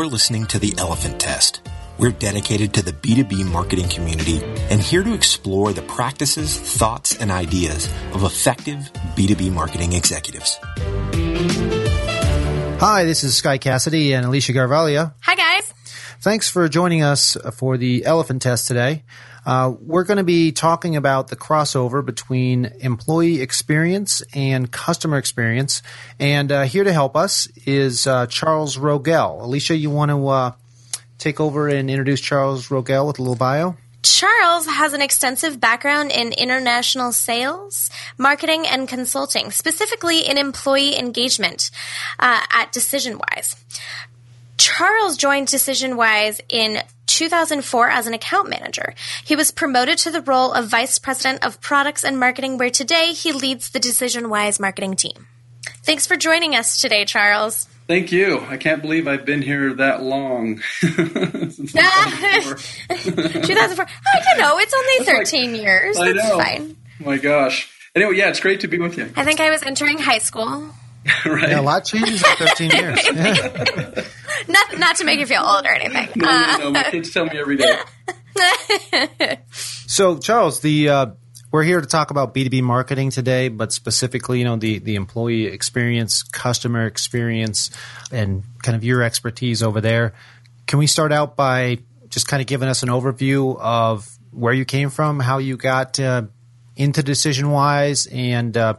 You're listening to The Elephant Test. We're dedicated to the B2B marketing community and here to explore the practices, thoughts, and ideas of effective B2B marketing executives. Hi, this is Sky Cassidy and Alicia Garvalia. Hi, guys. Thanks for joining us for the Elephant Test today. Uh, we're going to be talking about the crossover between employee experience and customer experience. And uh, here to help us is uh, Charles Rogel. Alicia, you want to uh, take over and introduce Charles Rogel with a little bio? Charles has an extensive background in international sales, marketing, and consulting, specifically in employee engagement uh, at DecisionWise. Charles joined DecisionWise in 2004 as an account manager. He was promoted to the role of vice president of products and marketing, where today he leads the DecisionWise marketing team. Thanks for joining us today, Charles. Thank you. I can't believe I've been here that long. 2004. 2004. Oh, you know, it's only 13 like, years. I That's know. fine. Oh my gosh. Anyway, yeah, it's great to be with you. I think I was entering high school. right. Yeah, a lot changes in 13 years. not, not to make you feel old or anything. No, no, no. My kids tell me every day. so, Charles, the uh, we're here to talk about B2B marketing today, but specifically, you know, the, the employee experience, customer experience, and kind of your expertise over there. Can we start out by just kind of giving us an overview of where you came from, how you got uh, into DecisionWise, and uh,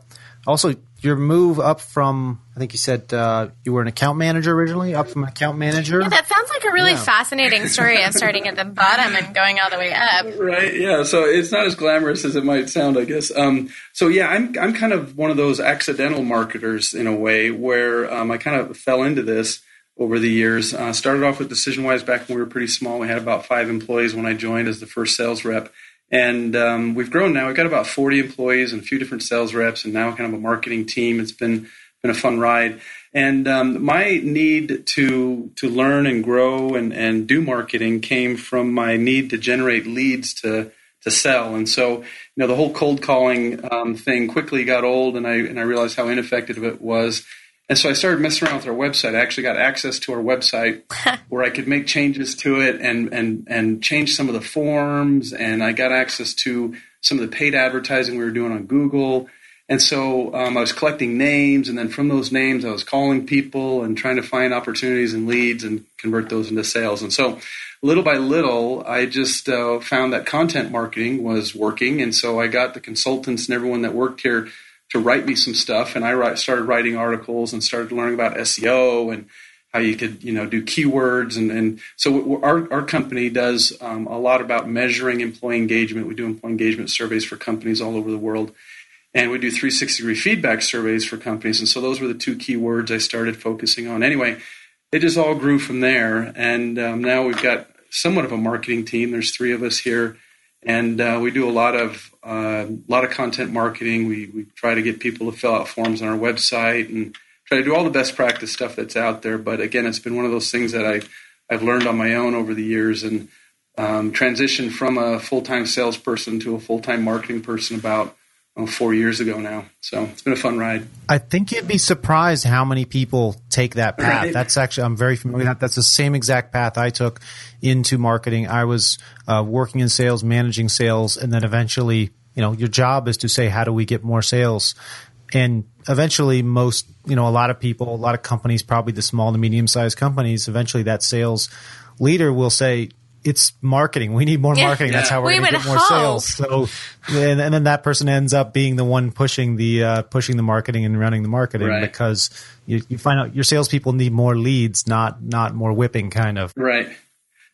also your move up from I think you said uh, you were an account manager originally, up from an account manager. Yeah, that sounds like a really yeah. fascinating story of starting at the bottom and going all the way up. Right. Yeah. So it's not as glamorous as it might sound, I guess. Um, so yeah, I'm I'm kind of one of those accidental marketers in a way where um, I kind of fell into this over the years. Uh, started off with DecisionWise back when we were pretty small. We had about five employees when I joined as the first sales rep. And um, we've grown now. We've got about 40 employees and a few different sales reps, and now kind of a marketing team. It's been been a fun ride. And um, my need to to learn and grow and, and do marketing came from my need to generate leads to to sell. And so, you know, the whole cold calling um, thing quickly got old, and I and I realized how ineffective it was. And so I started messing around with our website. I actually got access to our website where I could make changes to it and, and, and change some of the forms. And I got access to some of the paid advertising we were doing on Google. And so um, I was collecting names, and then from those names, I was calling people and trying to find opportunities and leads and convert those into sales. And so, little by little, I just uh, found that content marketing was working. And so I got the consultants and everyone that worked here to write me some stuff, and I write, started writing articles and started learning about SEO and how you could you know do keywords. And, and so our, our company does um, a lot about measuring employee engagement. We do employee engagement surveys for companies all over the world. And we do 360 degree feedback surveys for companies. And so those were the two keywords i started focusing on. Anyway it just all grew from there. And um, now we've got somewhat of a marketing team. There's three of us here and uh, we do a lot of a uh, lot of content marketing. We we try to get people to fill out forms on our website and try to do all the best practice stuff that's out there. But again, it's been one of those things that I I've learned on my own over the years and um, transitioned from a full time salesperson to a full time marketing person about oh, four years ago now. So it's been a fun ride. I think you'd be surprised how many people take that path. Right. That's actually, I'm very familiar with that. That's the same exact path I took into marketing. I was uh, working in sales, managing sales, and then eventually, you know, your job is to say, how do we get more sales? And eventually, most, you know, a lot of people, a lot of companies, probably the small to medium sized companies, eventually that sales leader will say, it's marketing. We need more marketing. Yeah. That's how we're we going to get more hope. sales. So, and, and, then that person ends up being the one pushing the uh, pushing the marketing and running the marketing right. because you, you find out your salespeople need more leads, not not more whipping, kind of. Right.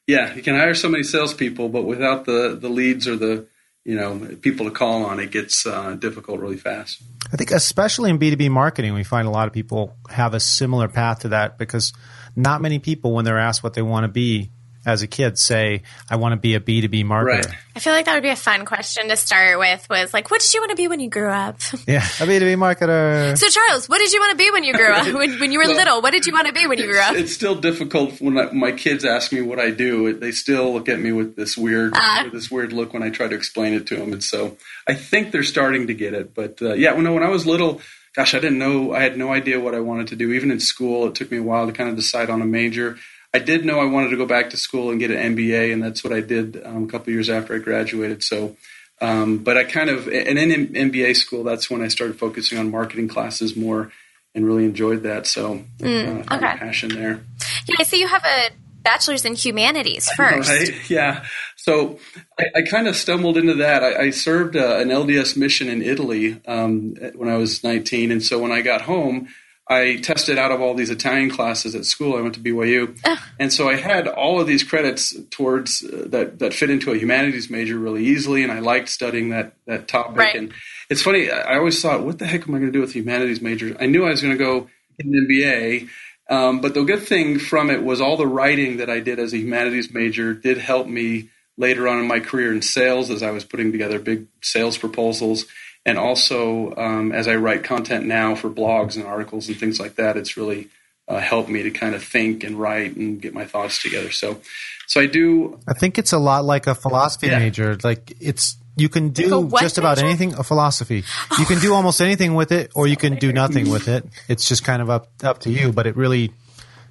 Yeah, you can hire so many salespeople, but without the the leads or the you know people to call on, it gets uh, difficult really fast. I think especially in B two B marketing, we find a lot of people have a similar path to that because not many people, when they're asked what they want to be, as a kid say, I want to be a B2B marketer? Right. I feel like that would be a fun question to start with was like, what did you want to be when you grew up? Yeah, a B2B marketer. So Charles, what did you want to be when you grew up? When, when you were well, little, what did you want to be when you grew up? It's still difficult when I, my kids ask me what I do. They still look at me with this weird, uh, with this weird look when I try to explain it to them. And so I think they're starting to get it. But uh, yeah, when, when I was little, gosh, I didn't know. I had no idea what I wanted to do. Even in school, it took me a while to kind of decide on a major. I did know I wanted to go back to school and get an MBA, and that's what I did um, a couple years after I graduated. So, um, but I kind of, and in MBA school, that's when I started focusing on marketing classes more and really enjoyed that. So, mm, uh, okay. passion there. Yeah, I see you have a bachelor's in humanities first. Right? Yeah. So I, I kind of stumbled into that. I, I served uh, an LDS mission in Italy um, when I was 19. And so when I got home, I tested out of all these Italian classes at school. I went to BYU, and so I had all of these credits towards uh, that that fit into a humanities major really easily, and I liked studying that that topic. Right. And it's funny, I always thought, what the heck am I going to do with humanities major? I knew I was going to go get an MBA, um, but the good thing from it was all the writing that I did as a humanities major did help me later on in my career in sales as I was putting together big sales proposals and also um, as I write content now for blogs and articles and things like that, it's really uh, helped me to kind of think and write and get my thoughts together. So, so I do. I think it's a lot like a philosophy yeah. major. Like it's you can do just about major? anything. A philosophy. You can do almost anything with it, or you can do nothing with it. It's just kind of up up to you. But it really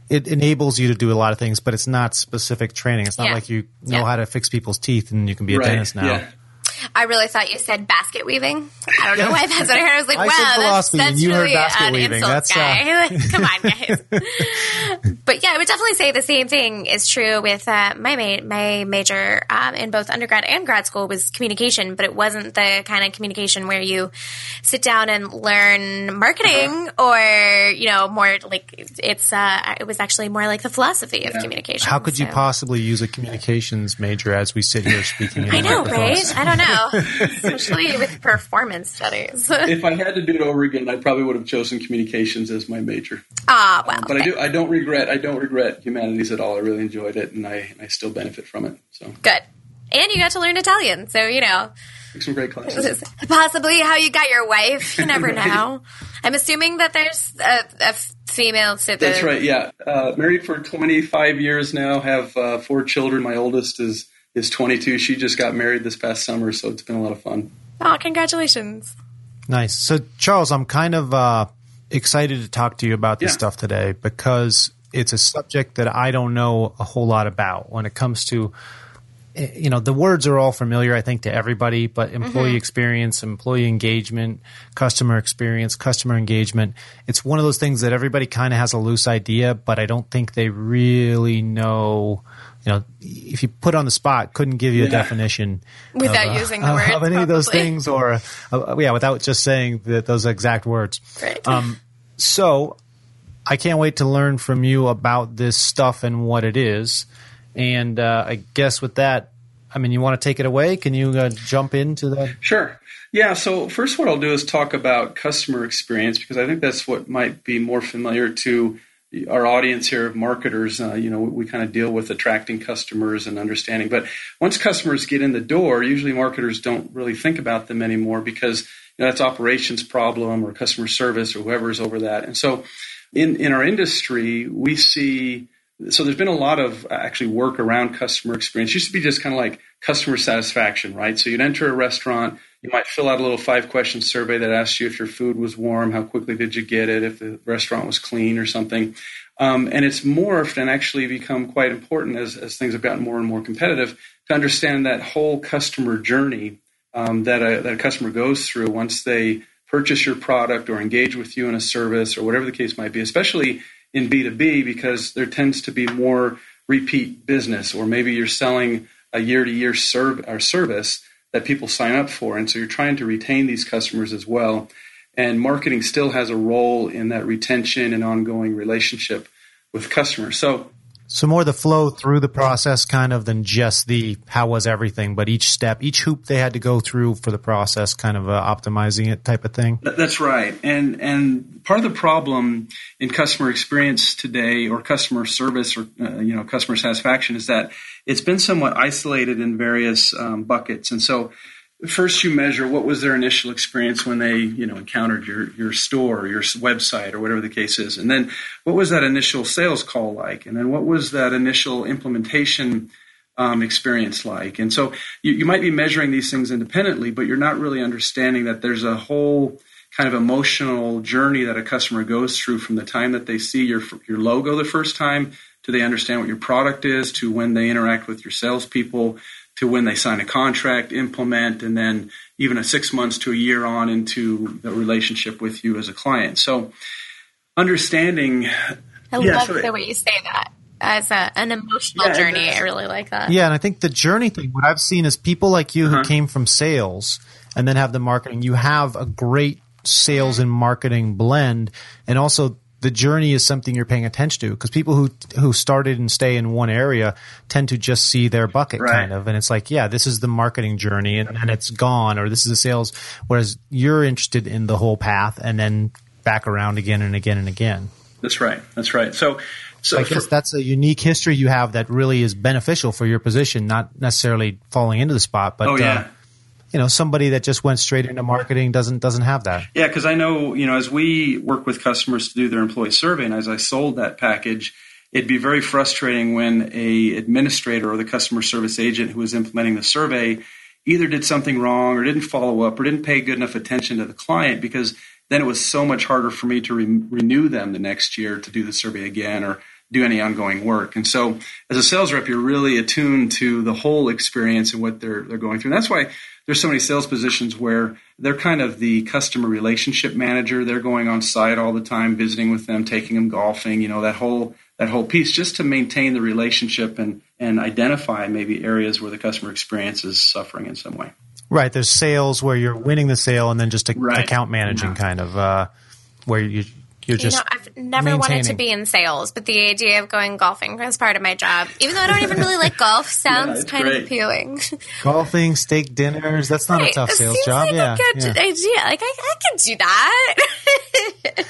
it enables you to do a lot of things, but it's not specific training. It's not yeah. like you know yeah. how to fix people's teeth and you can be a right. dentist now. Yeah. I really thought you said basket weaving. I don't know why that's what I heard. I was like, I wow, that's, that's you really heard basket an weaving. insult, that's, guy. Uh... Come on, guys. but yeah, I would definitely say the same thing is true with uh, my ma- my major um, in both undergrad and grad school was communication, but it wasn't the kind of communication where you sit down and learn marketing uh-huh. or you know more like it's uh, it was actually more like the philosophy of yeah. communication. How could so. you possibly use a communications major as we sit here speaking? I know, right? I don't know know, especially with performance studies. if I had to do it over again, I probably would have chosen communications as my major. Ah, well. Um, but okay. I do. I don't regret. I don't regret humanities at all. I really enjoyed it, and I I still benefit from it. So good. And you got to learn Italian, so you know. Some great classes. Possibly how you got your wife. You never right. know. I'm assuming that there's a, a female to That's right. Yeah, uh, married for 25 years now. Have uh, four children. My oldest is is 22. She just got married this past summer, so it's been a lot of fun. Oh, congratulations. Nice. So, Charles, I'm kind of uh, excited to talk to you about this yeah. stuff today because it's a subject that I don't know a whole lot about when it comes to eh, you know the words are all familiar i think to everybody but employee mm-hmm. experience employee engagement customer experience customer engagement it's one of those things that everybody kind of has a loose idea but i don't think they really know you know, if you put on the spot, couldn't give you a definition without of, uh, using the word of any probably. of those things, or uh, yeah, without just saying that those exact words. Right. Um, so, I can't wait to learn from you about this stuff and what it is. And uh, I guess with that, I mean, you want to take it away? Can you uh, jump into that? Sure. Yeah. So first, what I'll do is talk about customer experience because I think that's what might be more familiar to our audience here of marketers, uh, you know, we, we kind of deal with attracting customers and understanding. But once customers get in the door, usually marketers don't really think about them anymore because you know, that's operations problem or customer service or whoever's over that. And so, in in our industry, we see so there's been a lot of actually work around customer experience. It used to be just kind of like customer satisfaction, right? So you'd enter a restaurant, you might fill out a little five question survey that asks you if your food was warm, how quickly did you get it, if the restaurant was clean or something. Um, and it's morphed and actually become quite important as, as things have gotten more and more competitive to understand that whole customer journey um, that, a, that a customer goes through once they purchase your product or engage with you in a service or whatever the case might be, especially in B2B, because there tends to be more repeat business, or maybe you're selling a year to year service that people sign up for. And so you're trying to retain these customers as well. And marketing still has a role in that retention and ongoing relationship with customers. So so more the flow through the process kind of than just the how was everything, but each step, each hoop they had to go through for the process, kind of uh, optimizing it type of thing. That's right. And and part of the problem in customer experience today, or customer service, or uh, you know customer satisfaction, is that it's been somewhat isolated in various um, buckets. And so first you measure what was their initial experience when they you know encountered your your store or your website or whatever the case is and then what was that initial sales call like and then what was that initial implementation um, experience like and so you, you might be measuring these things independently but you're not really understanding that there's a whole kind of emotional journey that a customer goes through from the time that they see your your logo the first time to they understand what your product is? To when they interact with your salespeople? To when they sign a contract, implement, and then even a six months to a year on into the relationship with you as a client. So, understanding. I yeah, love so the way you say that as a, an emotional yeah, journey. I really like that. Yeah, and I think the journey thing, what I've seen is people like you uh-huh. who came from sales and then have the marketing. You have a great sales and marketing blend, and also the journey is something you're paying attention to because people who who started and stay in one area tend to just see their bucket right. kind of. And it's like yeah this is the marketing journey and, and it's gone or this is the sales. Whereas you're interested in the whole path and then back around again and again and again. That's right. That's right. So so I guess for, that's a unique history you have that really is beneficial for your position, not necessarily falling into the spot, but oh, yeah. Uh, you know somebody that just went straight into marketing doesn't doesn't have that yeah because i know you know as we work with customers to do their employee survey and as i sold that package it'd be very frustrating when a administrator or the customer service agent who was implementing the survey either did something wrong or didn't follow up or didn't pay good enough attention to the client because then it was so much harder for me to re- renew them the next year to do the survey again or do any ongoing work. And so, as a sales rep, you're really attuned to the whole experience and what they're they're going through. And that's why there's so many sales positions where they're kind of the customer relationship manager. They're going on site all the time, visiting with them, taking them golfing. You know that whole that whole piece just to maintain the relationship and and identify maybe areas where the customer experience is suffering in some way. Right. There's sales where you're winning the sale, and then just a, right. account managing yeah. kind of uh, where you you're just. You know, I've never wanted to be in sales, but the idea of going golfing as part of my job, even though I don't even really like golf, sounds yeah, kind great. of appealing. Golfing, steak dinners. That's not right. a tough sales job. Like yeah, a good yeah. idea. Like I, I could do that.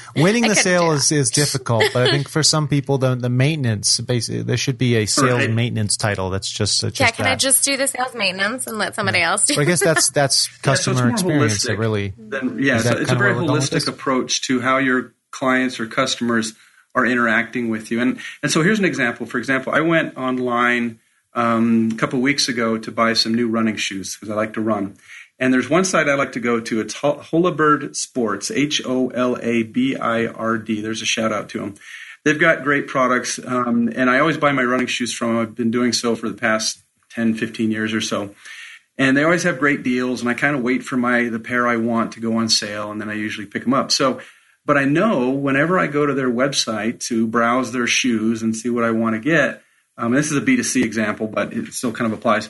Winning the sale is, is difficult, but I think for some people, the the maintenance basically there should be a sales right. maintenance title. That's just, uh, just yeah. Can that. I just do the sales maintenance and let somebody else do? I guess that's that's customer yeah, so experience. Really, then, yeah. So it's a very holistic approach to how you're clients or customers are interacting with you. And and so here's an example. For example, I went online um, a couple weeks ago to buy some new running shoes because I like to run. And there's one site I like to go to. It's Holabird Sports, H O L A B I R D. There's a shout out to them. They've got great products, um, and I always buy my running shoes from them. I've been doing so for the past 10, 15 years or so. And they always have great deals, and I kind of wait for my the pair I want to go on sale, and then I usually pick them up. So but I know whenever I go to their website to browse their shoes and see what I want to get, um, this is a B2C example, but it still kind of applies.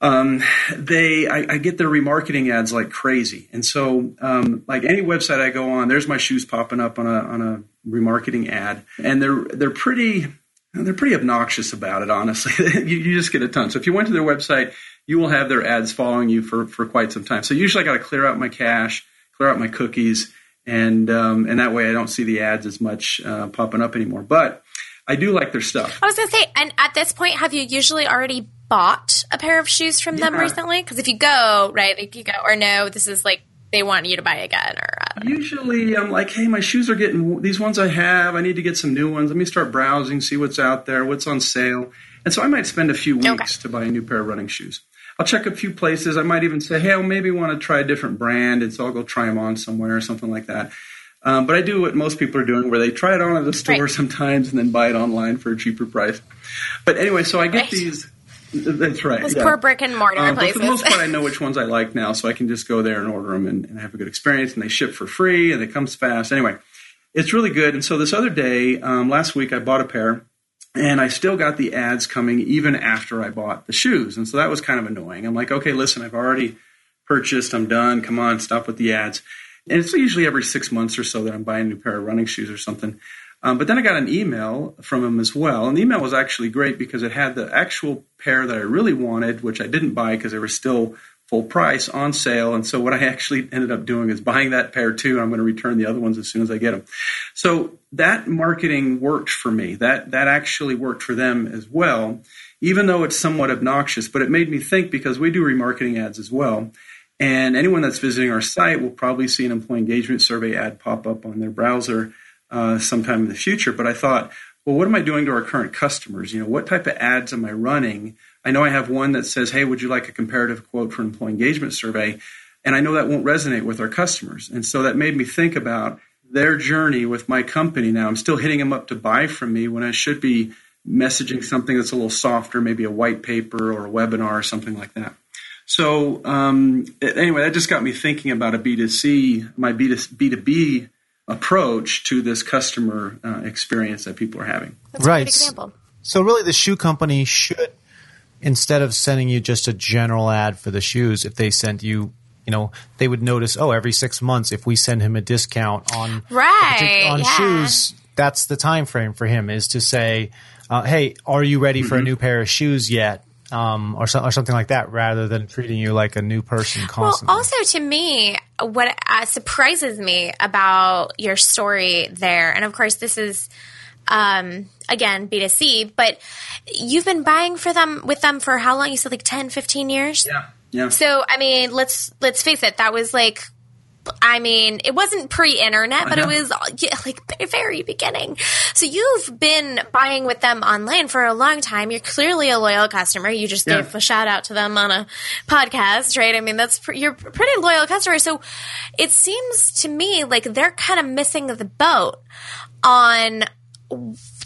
Um, they, I, I, get their remarketing ads like crazy, and so um, like any website I go on, there's my shoes popping up on a on a remarketing ad, and they're they're pretty they're pretty obnoxious about it. Honestly, you, you just get a ton. So if you went to their website, you will have their ads following you for for quite some time. So usually I got to clear out my cache, clear out my cookies and um, and that way I don't see the ads as much uh, popping up anymore. But I do like their stuff. I was gonna say, and at this point, have you usually already bought a pair of shoes from yeah. them recently? Because if you go right, like you go, or no, this is like they want you to buy again, or usually I'm like, hey, my shoes are getting these ones I have. I need to get some new ones. Let me start browsing, see what's out there, what's on sale, and so I might spend a few weeks okay. to buy a new pair of running shoes. I'll check a few places. I might even say, hey, I maybe want to try a different brand, and so I'll go try them on somewhere or something like that. Um, but I do what most people are doing, where they try it on at the store right. sometimes and then buy it online for a cheaper price. But anyway, so I get right. these. That's right. Those yeah. poor brick and mortar um, places. for the most part, I know which ones I like now, so I can just go there and order them and, and have a good experience. And they ship for free, and it comes fast. Anyway, it's really good. And so this other day, um, last week, I bought a pair and I still got the ads coming even after I bought the shoes. And so that was kind of annoying. I'm like, okay, listen, I've already purchased. I'm done. Come on, stop with the ads. And it's usually every six months or so that I'm buying a new pair of running shoes or something. Um, but then I got an email from him as well. And the email was actually great because it had the actual pair that I really wanted, which I didn't buy because they were still full price on sale. And so what I actually ended up doing is buying that pair too. And I'm going to return the other ones as soon as I get them. So that marketing worked for me. That that actually worked for them as well, even though it's somewhat obnoxious. But it made me think because we do remarketing ads as well. And anyone that's visiting our site will probably see an employee engagement survey ad pop up on their browser uh, sometime in the future. But I thought, well, what am I doing to our current customers? You know, what type of ads am I running I know I have one that says, hey, would you like a comparative quote for an employee engagement survey? And I know that won't resonate with our customers. And so that made me think about their journey with my company now. I'm still hitting them up to buy from me when I should be messaging something that's a little softer, maybe a white paper or a webinar or something like that. So um, anyway, that just got me thinking about a B2C, my B2B approach to this customer uh, experience that people are having. That's right. example. So really, the shoe company should, instead of sending you just a general ad for the shoes, if they sent you you know, they would notice, oh, every six months, if we send him a discount on right on yeah. shoes, that's the time frame for him is to say, uh, hey, are you ready for mm-hmm. a new pair of shoes yet? Um, or, so, or something like that, rather than treating you like a new person constantly. Well, also to me, what uh, surprises me about your story there, and of course, this is um, again B2C, but you've been buying for them with them for how long? You said like 10, 15 years? Yeah. Yeah. So I mean, let's let's face it. That was like I mean, it wasn't pre-internet, but it was yeah, like very beginning. So you've been buying with them online for a long time. You're clearly a loyal customer. You just yeah. gave a shout out to them on a podcast, right? I mean, that's pre- you're a pretty loyal customer. So it seems to me like they're kind of missing the boat on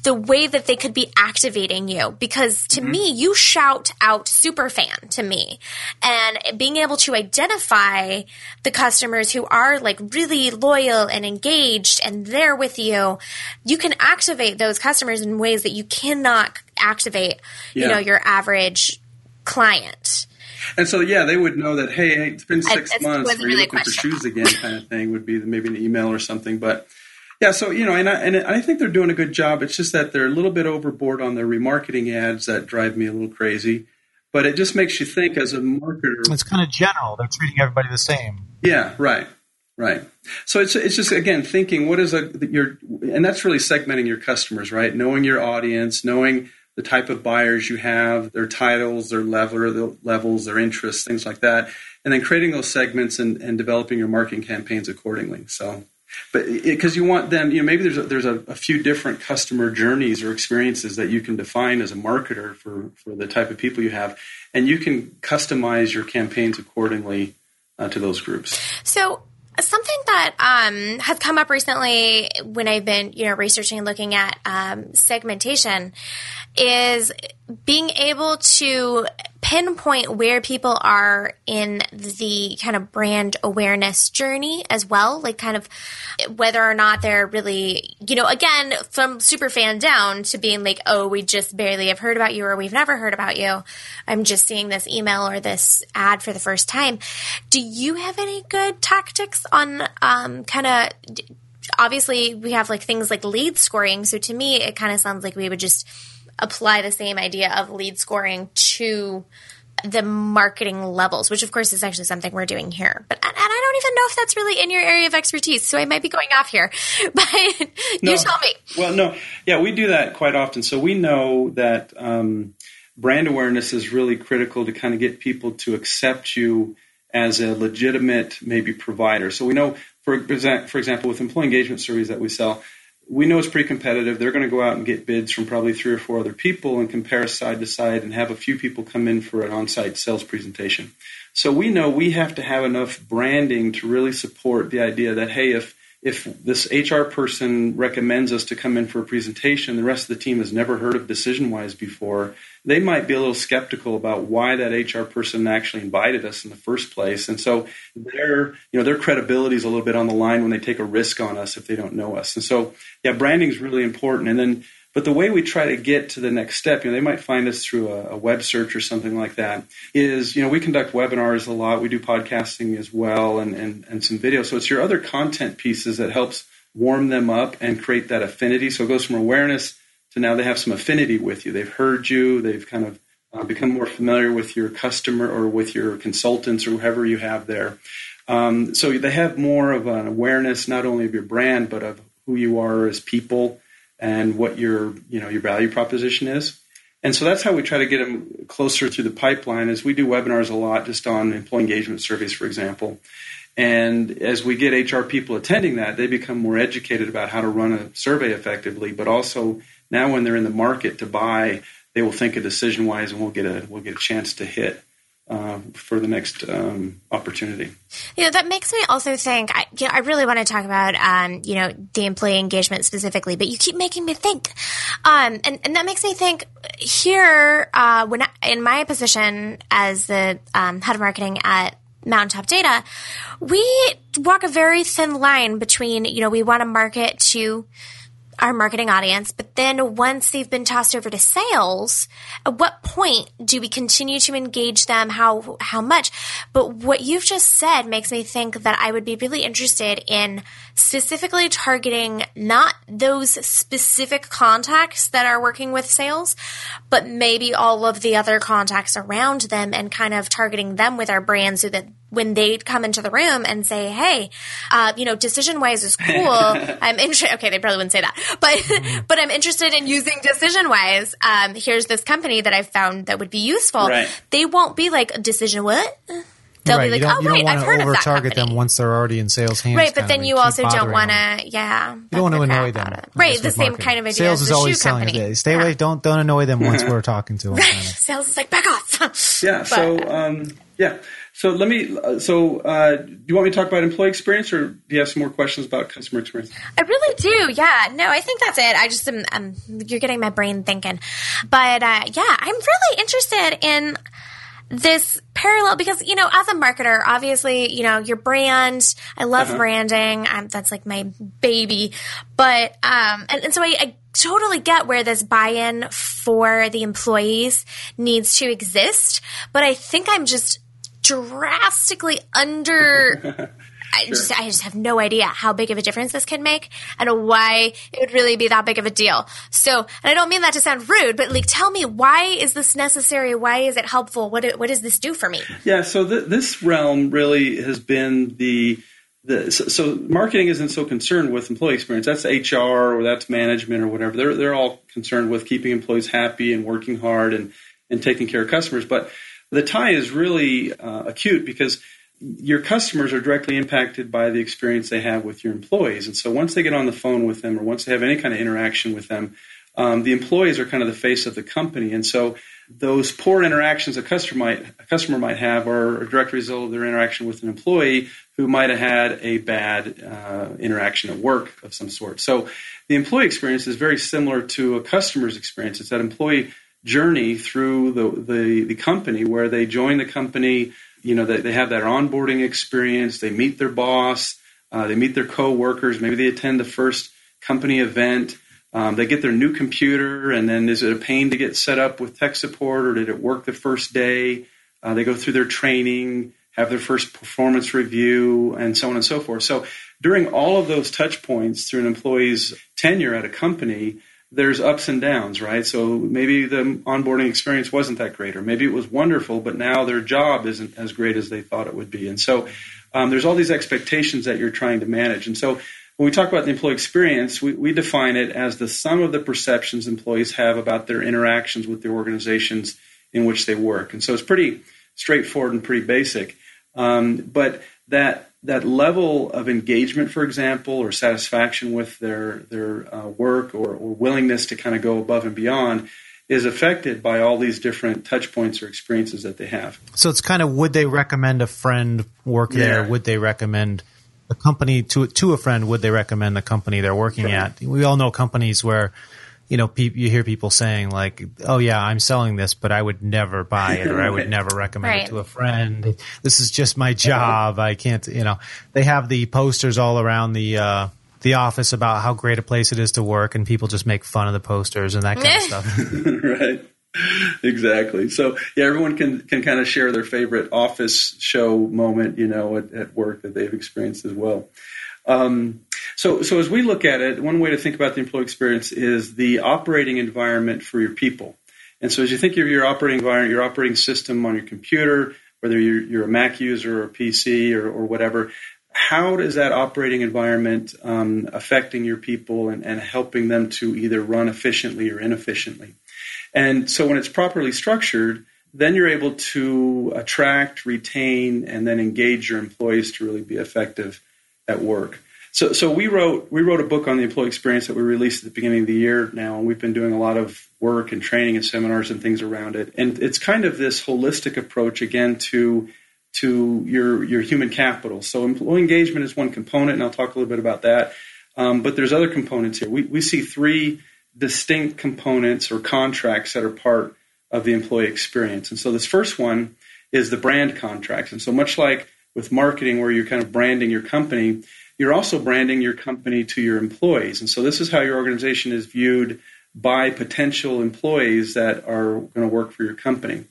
the way that they could be activating you because to mm-hmm. me you shout out super fan to me and being able to identify the customers who are like really loyal and engaged and there with you you can activate those customers in ways that you cannot activate yeah. you know your average client and so, yeah, they would know that, hey, it's been six I, months. Are you really looking for shoes again? Kind of thing would be maybe an email or something. But yeah, so you know, and I, and I think they're doing a good job. It's just that they're a little bit overboard on their remarketing ads that drive me a little crazy. But it just makes you think as a marketer. It's kind of general. They're treating everybody the same. Yeah, right, right. So it's it's just again thinking what is a your and that's really segmenting your customers, right? Knowing your audience, knowing the type of buyers you have, their titles, their level, their levels, their interests, things like that, and then creating those segments and, and developing your marketing campaigns accordingly. So but because you want them, you know, maybe there's a, there's a, a, few different customer journeys or experiences that you can define as a marketer for for the type of people you have, and you can customize your campaigns accordingly uh, to those groups. So something that um, has come up recently when I've been, you know, researching and looking at um, segmentation is being able to pinpoint where people are in the kind of brand awareness journey as well, like kind of whether or not they're really, you know, again, from super fan down to being like, oh, we just barely have heard about you or we've never heard about you. I'm just seeing this email or this ad for the first time. Do you have any good tactics on um, kind of obviously we have like things like lead scoring. So to me, it kind of sounds like we would just apply the same idea of lead scoring to the marketing levels, which of course is actually something we're doing here. But and I don't even know if that's really in your area of expertise, so I might be going off here. But no. you tell me. Well, no, yeah, we do that quite often. So we know that um, brand awareness is really critical to kind of get people to accept you as a legitimate maybe provider. So we know, for for example, with employee engagement surveys that we sell we know it's pretty competitive. They're going to go out and get bids from probably three or four other people and compare side to side and have a few people come in for an on site sales presentation. So we know we have to have enough branding to really support the idea that, hey, if if this HR person recommends us to come in for a presentation, the rest of the team has never heard of DecisionWise before, they might be a little skeptical about why that HR person actually invited us in the first place. And so their, you know, their credibility is a little bit on the line when they take a risk on us if they don't know us. And so, yeah, branding is really important. And then, but the way we try to get to the next step, you know, they might find us through a, a web search or something like that, is, you know, we conduct webinars a lot. We do podcasting as well and, and, and some video. So it's your other content pieces that helps warm them up and create that affinity. So it goes from awareness to now they have some affinity with you. They've heard you. They've kind of uh, become more familiar with your customer or with your consultants or whoever you have there. Um, so they have more of an awareness not only of your brand but of who you are as people and what your you know your value proposition is. And so that's how we try to get them closer through the pipeline. Is we do webinars a lot just on employee engagement surveys, for example. And as we get HR people attending that, they become more educated about how to run a survey effectively, but also now, when they're in the market to buy, they will think of DecisionWise, and we'll get a we'll get a chance to hit uh, for the next um, opportunity. You know, that makes me also think. I, you know, I really want to talk about, um, you know, the employee engagement specifically, but you keep making me think Um, and, and that makes me think here, uh, when I, in my position as the um, head of marketing at Mountaintop Data, we walk a very thin line between, you know, we want to market to our marketing audience, but then once they've been tossed over to sales, at what point do we continue to engage them? How how much? But what you've just said makes me think that I would be really interested in specifically targeting not those specific contacts that are working with sales, but maybe all of the other contacts around them and kind of targeting them with our brand so that when they'd come into the room and say, "Hey, uh, you know, Decision Wise is cool. I'm interested." Okay, they probably wouldn't say that, but but I'm interested in using Decision Wise. Um, here's this company that I found that would be useful. Right. They won't be like Decision what. They'll right. be like, you don't, "Oh, you don't right, I've heard of over that target them once they're already in sales hands. Right, but then you also don't want to, yeah. You don't want to annoy them. out Right, the same marketing. kind of idea Sales is a always shoe selling company. it. Stay away. Don't don't annoy them once we're talking to them. Kind of. Sales is like, back off. Yeah. So um, yeah. So let me. uh, So uh, do you want me to talk about employee experience, or do you have some more questions about customer experience? I really do. Yeah. No, I think that's it. I just am, um, you're getting my brain thinking. But uh, yeah, I'm really interested in this parallel because you know as a marketer obviously you know your brand i love branding I'm, that's like my baby but um and, and so I, I totally get where this buy-in for the employees needs to exist but i think i'm just drastically under I just I just have no idea how big of a difference this can make and why it would really be that big of a deal. So, and I don't mean that to sound rude, but like tell me why is this necessary? Why is it helpful? What what does this do for me? Yeah, so th- this realm really has been the the so, so marketing isn't so concerned with employee experience. That's HR or that's management or whatever. They're they're all concerned with keeping employees happy and working hard and and taking care of customers. But the tie is really uh, acute because your customers are directly impacted by the experience they have with your employees. And so once they get on the phone with them or once they have any kind of interaction with them, um, the employees are kind of the face of the company. And so those poor interactions a customer might a customer might have are a direct result of their interaction with an employee who might have had a bad uh, interaction at work of some sort. So the employee experience is very similar to a customer's experience. It's that employee journey through the, the, the company where they join the company, you know, they, they have that onboarding experience, they meet their boss, uh, they meet their co-workers, maybe they attend the first company event, um, they get their new computer, and then is it a pain to get set up with tech support, or did it work the first day? Uh, they go through their training, have their first performance review, and so on and so forth. So during all of those touch points through an employee's tenure at a company, there's ups and downs, right? So maybe the onboarding experience wasn't that great, or maybe it was wonderful, but now their job isn't as great as they thought it would be. And so um, there's all these expectations that you're trying to manage. And so when we talk about the employee experience, we, we define it as the sum of the perceptions employees have about their interactions with the organizations in which they work. And so it's pretty straightforward and pretty basic. Um, but that that level of engagement, for example, or satisfaction with their their uh, work or, or willingness to kind of go above and beyond is affected by all these different touch points or experiences that they have. So it's kind of would they recommend a friend work there? Would they recommend a company to to a friend? Would they recommend the company they're working Right. at? We all know companies where you know peop you hear people saying like, "Oh yeah, I'm selling this, but I would never buy it, or I would never recommend Right. it to a friend. This is just my job. I can't." You know, they have the posters all around the. Uh, the office about how great a place it is to work, and people just make fun of the posters and that kind of stuff. right. Exactly. So yeah, everyone can can kind of share their favorite office show moment, you know, at, at work that they've experienced as well. Um, so so as we look at it, one way to think about the employee experience is the operating environment for your people. And so as you think of your operating environment, your operating system on your computer, whether you're, you're a Mac user or a PC or, or whatever, how does that operating environment um, affecting your people and, and helping them to either run efficiently or inefficiently? And so when it's properly structured, then you're able to attract, retain, and then engage your employees to really be effective at work. So, so we wrote we wrote a book on the employee experience that we released at the beginning of the year now, and we've been doing a lot of work and training and seminars and things around it. And it's kind of this holistic approach again to to your your human capital. So employee engagement is one component, and I'll talk a little bit about that. Um, but there's other components here. We we see three distinct components or contracts that are part of the employee experience. And so this first one is the brand contracts. And so much like with marketing where you're kind of branding your company, you're also branding your company to your employees. And so this is how your organization is viewed by potential employees that are going to work for your company.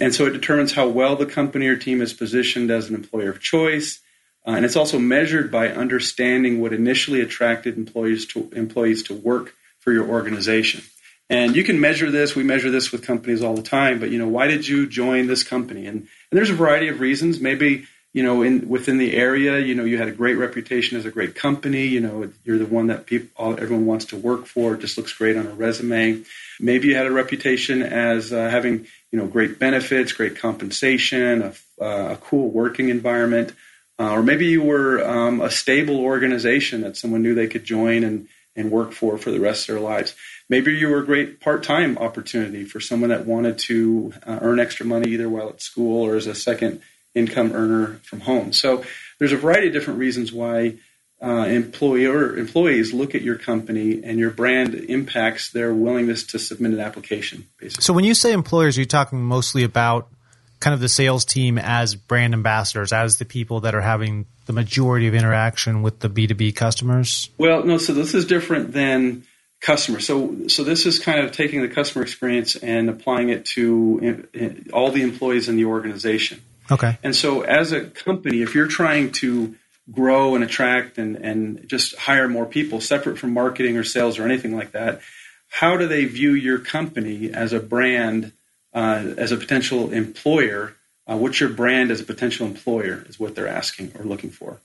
And so it determines how well the company or team is positioned as an employer of choice. Uh, and it's also measured by understanding what initially attracted employees to employees to work for your organization. And you can measure this. We measure this with companies all the time. But you know, why did you join this company? And, and there's a variety of reasons. Maybe you know, in within the area, you know, you had a great reputation as a great company. You know, you're the one that people, all, everyone wants to work for. It just looks great on a resume. Maybe you had a reputation as uh, having, you know, great benefits, great compensation, a, uh, a cool working environment, uh, or maybe you were um, a stable organization that someone knew they could join and and work for for the rest of their lives. Maybe you were a great part-time opportunity for someone that wanted to uh, earn extra money either while at school or as a second income earner from home. So there's a variety of different reasons why uh, employer employees look at your company and your brand impacts their willingness to submit an application. Basically. So when you say employers, you're talking mostly about kind of the sales team as brand ambassadors, as the people that are having the majority of interaction with the B2B customers? Well, no, so this is different than customer. So, so this is kind of taking the customer experience and applying it to all the employees in the organization. Okay. And so, as a company, if you're trying to grow and attract and, and just hire more people, separate from marketing or sales or anything like that, how do they view your company as a brand, uh, as a potential employer? Uh, what's your brand as a potential employer is what they're asking or looking for.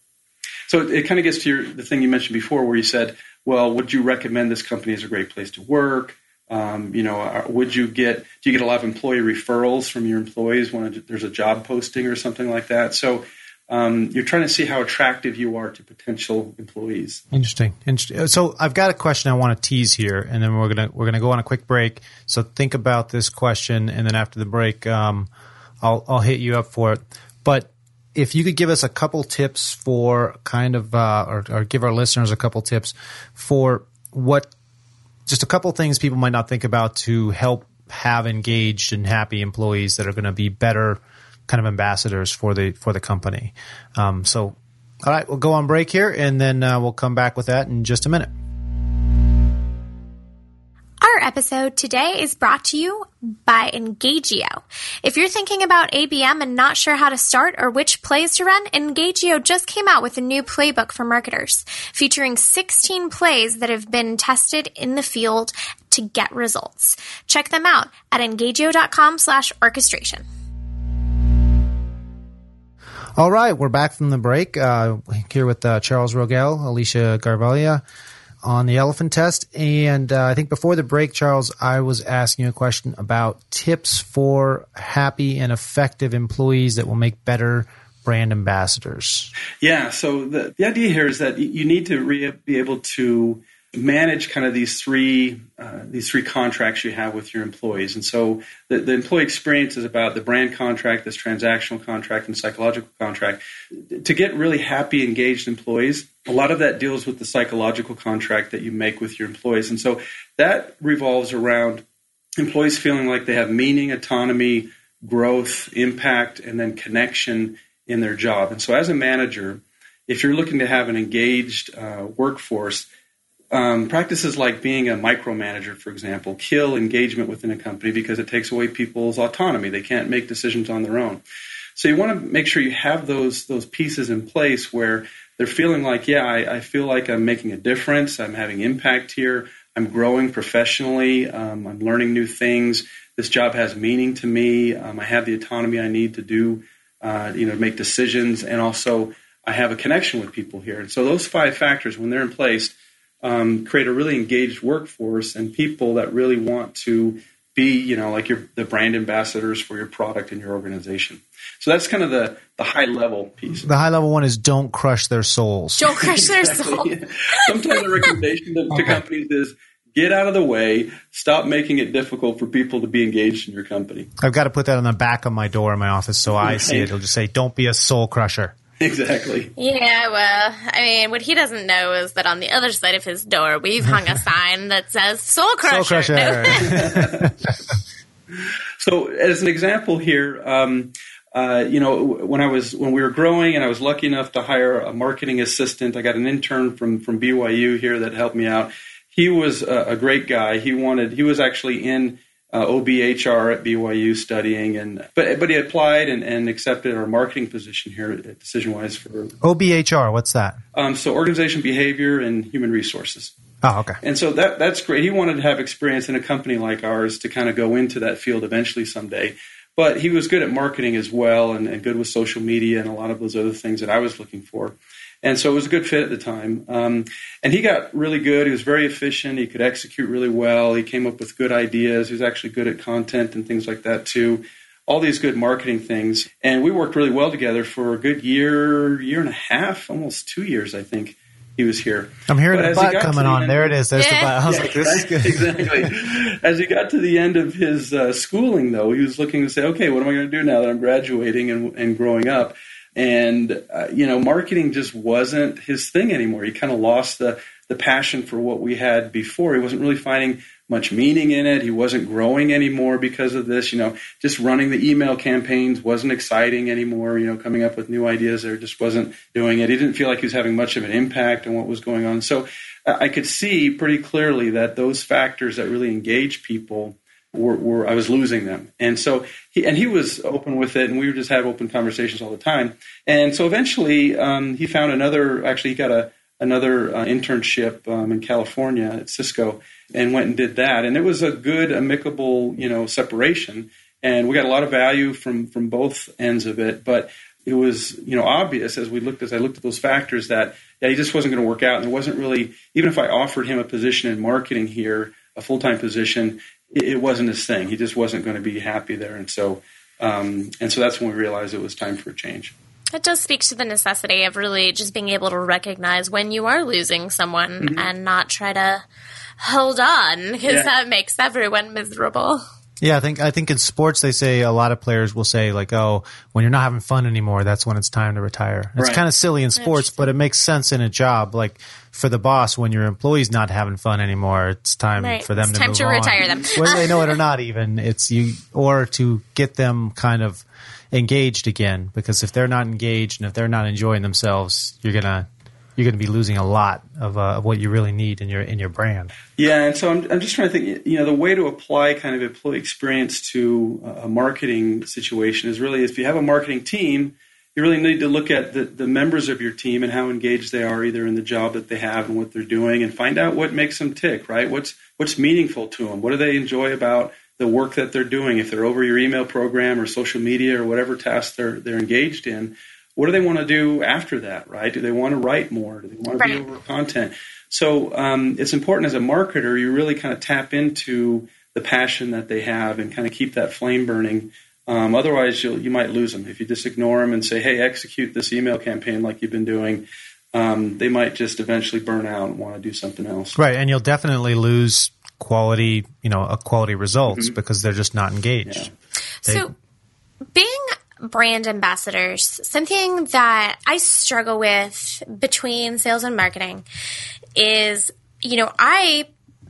So it, it kind of gets to your, the thing you mentioned before, where you said, "Well, would you recommend this company as a great place to work? Um, you know, uh, would you get do you get a lot of employee referrals from your employees when there's a job posting or something like that? So um, you're trying to see how attractive you are to potential employees. Interesting. Interesting. So I've got a question I want to tease here, and then we're gonna we're gonna go on a quick break. So think about this question, and then after the break, um, I'll I'll hit you up for it. But if you could give us a couple tips for kind of uh, or, or give our listeners a couple tips for what just a couple things people might not think about to help have engaged and happy employees that are going to be better kind of ambassadors for the for the company. Um, so, all right, we'll go on break here, and then uh, we'll come back with that in just a minute. Our episode today is brought to you by Engagio. If you're thinking about ABM and not sure how to start or which plays to run, Engagio just came out with a new playbook for marketers, featuring 16 plays that have been tested in the field to get results. Check them out at engagio.com slash orchestration. All right, we're back from the break uh, here with uh, Charles Rogel, Alicia Garvalia on the elephant test. And uh, I think before the break, Charles, I was asking you a question about tips for happy and effective employees that will make better brand ambassadors. Yeah. So the, the idea here is that you need to re- be able to manage kind of these three uh, these three contracts you have with your employees. And so the, the employee experience is about the brand contract, this transactional contract, and psychological contract. To get really happy, engaged employees, a lot of that deals with the psychological contract that you make with your employees. And so that revolves around employees feeling like they have meaning, autonomy, growth, impact, and then connection in their job. And so as a manager, if you're looking to have an engaged uh, workforce, um, practices like being a micromanager, for example, kill engagement within a company because it takes away people's autonomy. They can't make decisions on their own. So you want to make sure you have those those pieces in place where they're feeling like, yeah, I, I feel like I'm making a difference. I'm having impact here. I'm growing professionally. Um, I'm learning new things. This job has meaning to me. Um, I have the autonomy I need to do, uh, you know, make decisions, and also I have a connection with people here. And so those five factors, when they're in place, um, create a really engaged workforce and people that really want to be, you know, like your the brand ambassadors for your product and your organization. So that's kind of the the high level piece. The high level one is don't crush their souls. Don't crush their souls. Sometimes the recommendation to, okay. to companies is get out of the way. Stop making it difficult for people to be engaged in your company. I've got to put that on the back of my door in my office so I see it. It'll just say, "Don't be a soul crusher." Exactly. Yeah, well, I mean, what he doesn't know is that on the other side of his door, we've hung a sign that says "Soul Crusher." Soul Crusher. so, as an example here, um, uh, you know, when I was when we were growing, and I was lucky enough to hire a marketing assistant. I got an intern from from BYU here that helped me out. He was a, a great guy. He wanted. He was actually in uh, OBHR at BYU studying, and but but he applied and, and accepted our marketing position here at DecisionWise for OBHR. What's that? Um, so organization behavior and human resources. Oh, okay. And so that that's great. He wanted to have experience in a company like ours to kind of go into that field eventually someday. But he was good at marketing as well, and, and good with social media and a lot of those other things that I was looking for. And so it was a good fit at the time. Um, and he got really good. He was very efficient. He could execute really well. He came up with good ideas. He was actually good at content and things like that too. All these good marketing things. And we worked really well together for a good year, year and a half, almost two years, I think he was here. I'm hearing but the butt coming on. End, there it is. There's yeah. the butt. I was yeah, like, this is good. exactly. As he got to the end of his uh, schooling, though, he was looking to say, okay, what am I going to do now that I'm graduating and, and growing up? And uh, you know marketing just wasn't his thing anymore. He kind of lost the the passion for what we had before. He wasn't really finding much meaning in it. He wasn't growing anymore because of this you know. Just running the email campaigns wasn't exciting anymore you know coming up with new ideas there just wasn't doing it. He didn't feel like he was having much of an impact on what was going on. So i could see pretty clearly that those factors that really engage people were, were, I was losing them. And so he and he was open with it, and we would just have open conversations all the time. And so eventually, um, he found another. Actually, he got a another uh, internship um, in California at Cisco, and went and did that. And it was a good, amicable, you know, separation. And we got a lot of value from from both ends of it, but. It was, you know, obvious as we looked as I looked at those factors that yeah, he just wasn't going to work out, and there wasn't really even if I offered him a position in marketing here, a full time position, it wasn't his thing. He just wasn't going to be happy there, and so um, and so that's when we realized it was time for a change. It does speak to the necessity of really just being able to recognize when you are losing someone mm-hmm. and not try to hold on because yeah. that makes everyone miserable. Yeah, I think I think in sports they say a lot of players will say like, "Oh, when you're not having fun anymore, that's when it's time to retire." It's right. kind of silly in sports, but it makes sense in a job. Like for the boss, when your employee's not having fun anymore, it's time right. for them it's to time move to on. retire them, whether they know it or not. Even it's you, or to get them kind of engaged again. Because if they're not engaged and if they're not enjoying themselves, you're gonna you're going to be losing a lot of, uh, what you really need in your in your brand. Yeah, and so I'm, I'm just trying to think. You know, the way to apply kind of employee experience to a marketing situation is really if you have a marketing team, you really need to look at the, the members of your team and how engaged they are either in the job that they have and what they're doing, and find out what makes them tick. Right? What's what's meaningful to them? What do they enjoy about the work that they're doing? If they're over your email program or social media or whatever task they're they're engaged in what do they want to do after that, right? Do they want to write more? Do they want to right. be over content? So um, it's important as a marketer, you really kind of tap into the passion that they have and kind of keep that flame burning. Um, otherwise, you you might lose them if you just ignore them and say, "Hey, execute this email campaign like you've been doing." Um, they might just eventually burn out and want to do something else. Right, and you'll definitely lose quality, you know, uh, quality results mm-hmm. because they're just not engaged. Yeah. They, so, being brand ambassadors, something that I struggle with between sales and marketing is, you know, I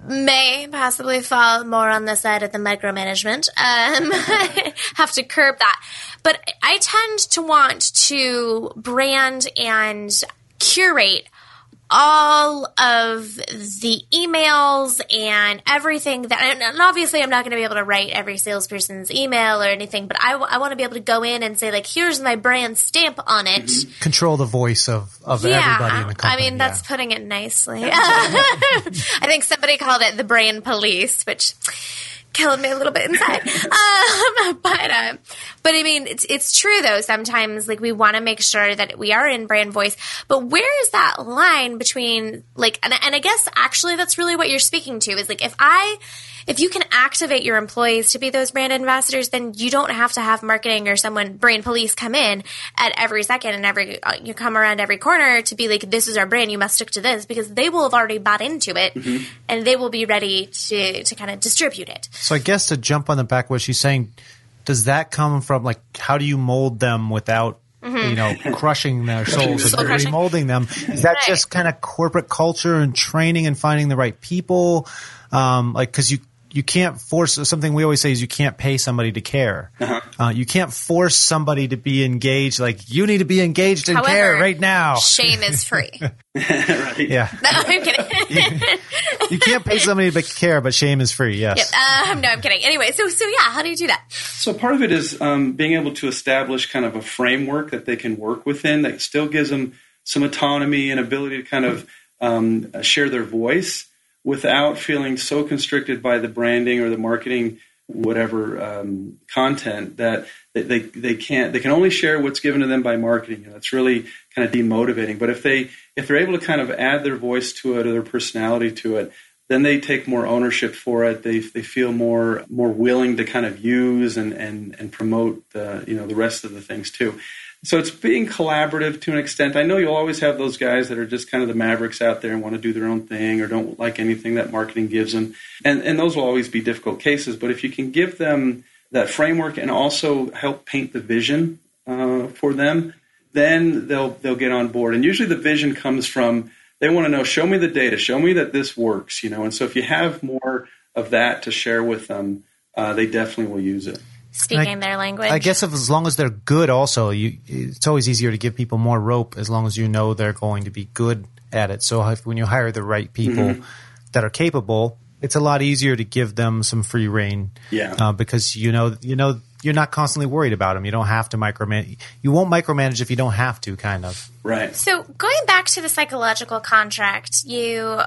may possibly fall more on the side of the micromanagement. Um, have to curb that. But I tend to want to brand and curate all of the emails and everything that, and obviously I'm not going to be able to write every salesperson's email or anything, but I, w- I want to be able to go in and say like, here's my brand stamp on it. Mm-hmm. Control the voice of, of yeah, everybody in the company. I mean, that's yeah. putting it nicely. I think somebody called it the brand police, which killing me a little bit inside. um, but uh, but I mean, it's it's true though. Sometimes like we want to make sure that we are in brand voice, but where is that line between like and and I guess actually that's really what you're speaking to is like if I if you can activate your employees to be those brand ambassadors, then you don't have to have marketing or someone brand police come in at every second and every uh, you come around every corner to be like, this is our brand, you must stick to this because they will have already bought into it mm-hmm. and they will be ready to to kind of distribute it. So I guess to jump on the back what she's saying, does that come from like how do you mold them without Mm-hmm. you know, crushing their souls Soul and crushing. remolding them. Is that Right. just kind of corporate culture and training and finding the right people? Um, like, cause you, you can't force something we always say is you can't pay somebody to care. Uh-huh. Uh, you can't force somebody to be engaged. Like you need to be engaged and care right now. Shame is free. right? Yeah. No, I'm kidding. You can't pay somebody to care, but shame is free. Yes. um, no, I'm kidding. Anyway, so so yeah, how do you do that? So part of it is um, being able to establish kind of a framework that they can work within that still gives them some autonomy and ability to kind of um, share their voice without feeling so constricted by the branding or the marketing whatever um, content that they, they can't they can only share what's given to them by marketing. And that's really kind of demotivating. But if they if they're able to kind of add their voice to it or their personality to it then they take more ownership for it. They they feel more more willing to kind of use and and and promote the you know the rest of the things too so it's being collaborative to an extent. I know you'll always have those guys that are just kind of the mavericks out there and want to do their own thing or don't like anything that marketing gives them. And, and those will always be difficult cases. But if you can give them that framework and also help paint the vision uh, for them, then they'll they'll get on board. And usually the vision comes from they want to know, show me the data, show me that this works, you know. And so if you have more of that to share with them, uh, they definitely will use it. Speaking their language. I guess if as long as they're good, also you, it's always easier to give people more rope as long as you know they're going to be good at it. So if, when you hire the right people Mm-hmm. that are capable, it's a lot easier to give them some free reign. Yeah. uh, because you know you know you're not constantly worried about them. You don't have to micromanage. You won't micromanage if you don't have to. Kind of. Right. So going back to the psychological contract, you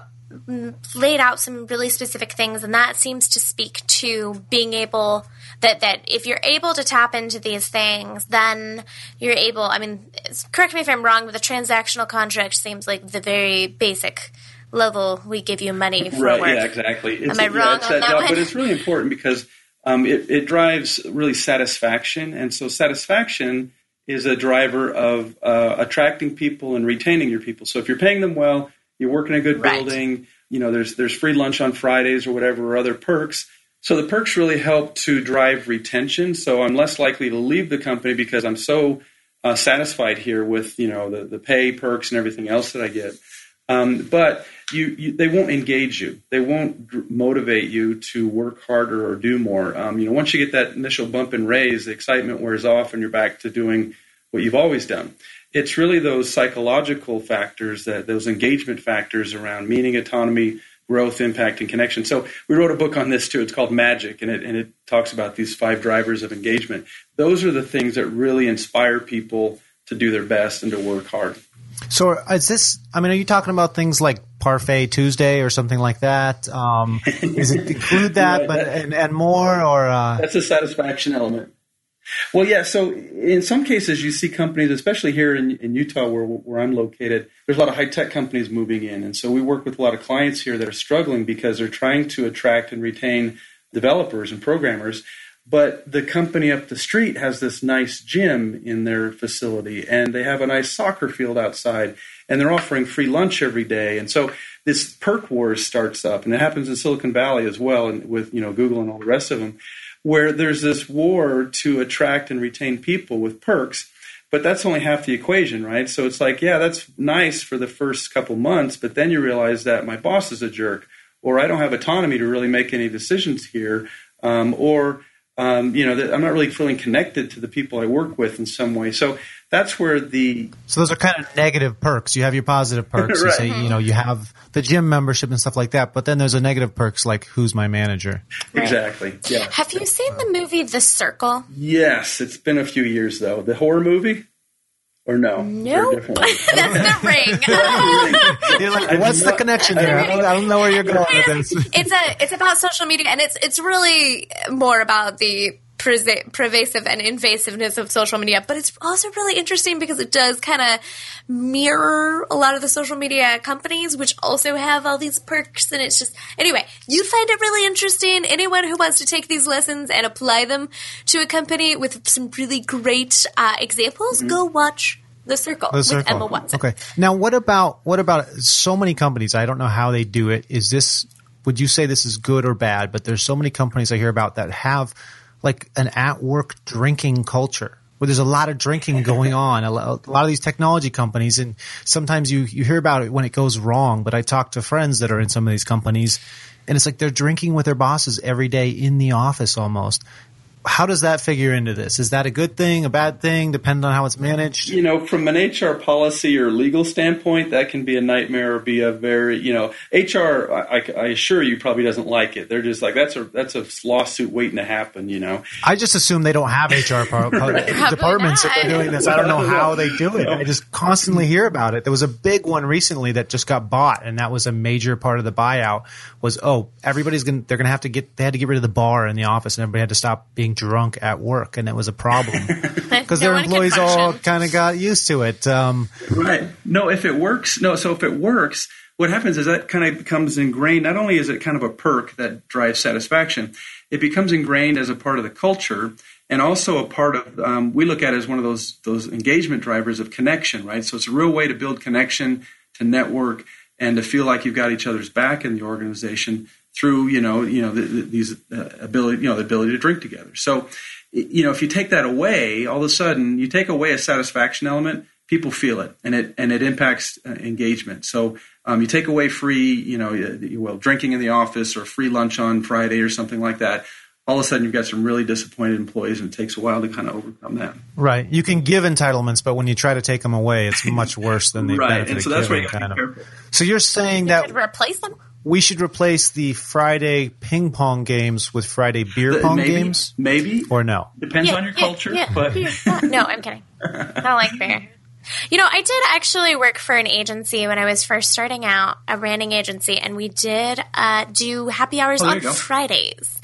laid out some really specific things, and that seems to speak to being able that that if you're able to tap into these things, then you're able. I mean, correct me if I'm wrong, but the transactional contract seems like the very basic level. We give you money for right work. yeah exactly it's, Am I yeah, wrong on that that one? but it's really important because um, it, it drives really satisfaction and so satisfaction is a driver of uh, attracting people and retaining your people so if you're paying them well you work in a good Right. building you know there's there's free lunch on fridays or whatever or other perks so the perks really help to drive retention so i'm less likely to leave the company because i'm so uh, satisfied here with you know the, the pay perks and everything else that i get um, but you, you, they won't engage you. They won't motivate you to work harder or do more. Um, you know, once you get that initial bump and raise, the excitement wears off, and you're back to doing what you've always done. It's really those psychological factors that those engagement factors around meaning, autonomy, growth, impact, and connection. So we wrote a book on this too. It's called Magic, and it and it talks about these five drivers of engagement. Those are the things that really inspire people to do their best and to work hard. So is this? I mean, are you talking about things like Parfait Tuesday or something like that? Um, does it include that, Right, but and, and more, or uh, That's a satisfaction element. Well, yeah. So in some cases, you see companies, especially here in, in Utah, where where I'm located. There's a lot of high tech companies moving in, and so we work with a lot of clients here that are struggling because they're trying to attract and retain developers and programmers. But the company up the street has this nice gym in their facility, and they have a nice soccer field outside, and they're offering free lunch every day. And so this perk wars starts up, and it happens in Silicon Valley as well, and with you know Google and all the rest of them, where there's this war to attract and retain people with perks. But that's only half the equation, right? So it's like, yeah, that's nice for the first couple months, but then you realize that my boss is a jerk, or I don't have autonomy to really make any decisions here, um, or um, you know, that I'm not really feeling connected to the people I work with in some way. So that's where the so those are kind of negative perks. You have your positive perks. You say, you know, you have the gym membership and stuff like that, but then there's a negative perks like who's my manager. exactly, yeah, Have you seen the movie The Circle? yes. It's been a few years though. The horror movie, or no? No, Or a different one? that's the ring. You're like, what's the connection there? I don't, I don't know where you're going with this. it's a it's about social media and it's it's really more about the prese- pervasive and invasiveness of social media but it's also really interesting because it does kind of mirror a lot of the social media companies which also have all these perks and it's just anyway you find it really interesting anyone who wants to take these lessons and apply them to a company with some really great uh, examples go watch the circle The with emma watson Okay. Now, what about what about so many companies? I don't know how they do it. Is this? Would you say this is good or bad? But there's so many companies I hear about that have like an at work drinking culture. where there's a lot of drinking going on. A lot, of these technology companies, and sometimes you you hear about it when it goes wrong. But I talk to friends that are in some of these companies, and it's like they're drinking with their bosses every day in the office almost how does that figure into this? Is that a good thing, a bad thing, depending on how it's managed? You know, from an HR policy or legal standpoint, that can be a nightmare or be a very, you know, HR. I, I assure you, probably doesn't like it. They're just like that's a that's a lawsuit waiting to happen. You know, I just assume they don't have HR par- right. departments that are doing this. I don't know how they do it. I just constantly hear about it. There was a big one recently that just got bought, and that was a major part of the buyout. Was oh, everybody's gonna they're gonna have to get they had to get rid of the bar in the office, and everybody had to stop being drunk at work, and it was a problem because no their employees all kind of got used to it. Um, right? No, if it works, no. So if it works, what happens is that kind of becomes ingrained. Not only is it kind of a perk that drives satisfaction, it becomes ingrained as a part of the culture and also a part of um, we look at it as one of those those engagement drivers of connection right so it's a real way to build connection to network and to feel like you've got each other's back in the organization through you know you know the, the, these uh, ability you know the ability to drink together. So you know if you take that away, all of a sudden you take away a satisfaction element, people feel it, and it and it impacts uh, engagement. So um, you take away free you know well drinking in the office or free lunch on Friday or something like that. All of a sudden, you've got some really disappointed employees, and it takes a while to kind of overcome that. Right. You can give entitlements, but when you try to take them away, it's much worse than the right. And so that's where you got to be careful. So you're saying you that replace them we should replace the Friday ping pong games with Friday beer pong maybe, games? Maybe. Or no? Depends yeah, on your yeah, culture. Yeah, but no, I'm kidding. I don't like beer. You know, I did actually work for an agency when I was first starting out, a branding agency, and we did uh, do happy hours oh, on Fridays.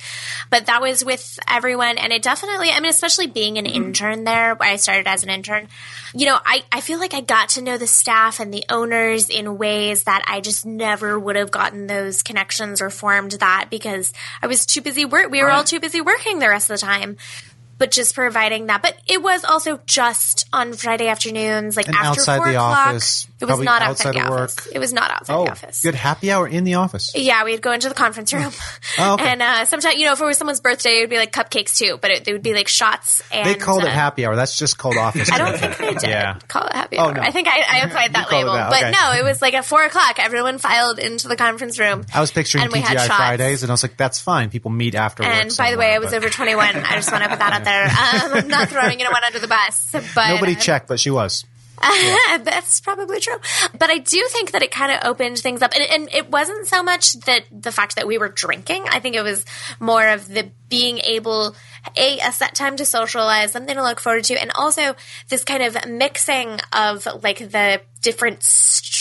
But that was with everyone, and it definitely, I mean, especially being an mm-hmm. intern there, where I started as an intern, you know, I, I feel like I got to know the staff and the owners in ways that I just never would have gotten those connections or formed that because I was too busy work. We were all too busy working the rest of the time but just providing that. But it was also just on Friday afternoons, like and after outside four the o'clock. office. It was not outside, outside the office. Work. It was not outside oh, the office. Good happy hour in the office. Yeah, we'd go into the conference room, oh, okay. and uh, sometimes you know if it was someone's birthday, it would be like cupcakes too, but it, it would be like shots. And, they called uh, it happy hour. That's just called office. I don't think they did. yeah. call it happy oh, hour. No. I think I, I applied that label, that. but no, it was like at four o'clock. Everyone filed into the conference room. I was picturing TGI Fridays, and I was like, "That's fine. People meet afterwards." And by the way, I was over twenty one. I just want to put that out there. Um, I'm not throwing anyone under the bus, but nobody checked, but she was. Yeah. That's probably true. But I do think that it kind of opened things up. And, and, it wasn't so much that the fact that we were drinking. I think it was more of the being able, a, a set time to socialize, something to look forward to, and also this kind of mixing of like the different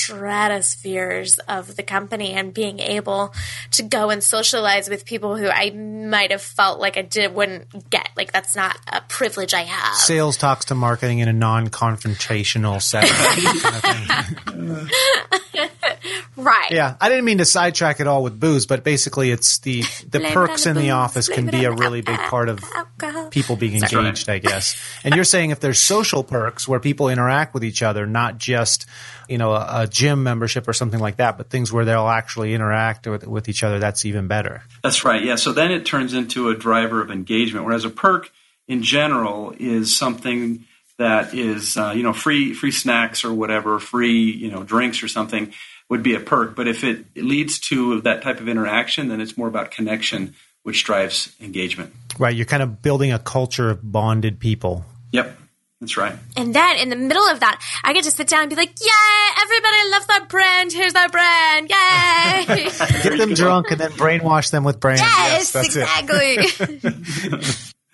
stratospheres of the company and being able to go and socialize with people who I might have felt like I did wouldn't get. Like that's not a privilege I have. Sales talks to marketing in a non-confrontational setting. right. Yeah, I didn't mean to sidetrack it all with booze, but basically, it's the the Blame perks in the booze, office can be a really big part of alcohol. people being Sorry. engaged, I guess. And you're saying if there's social perks where people interact with each other, not just you know a, a gym membership or something like that, but things where they'll actually interact with with each other, that's even better. That's right. Yeah. So then it turns into a driver of engagement, whereas a perk in general is something that is uh, you know free free snacks or whatever, free you know drinks or something would be a perk. But if it leads to that type of interaction, then it's more about connection, which drives engagement. Right. You're kind of building a culture of bonded people. Yep. That's right. And then in the middle of that, I get to sit down and be like, "Yay! Everybody loves that brand. Here's our brand. Yay!" Get them drunk and then brainwash them with brands. Yes, yes exactly.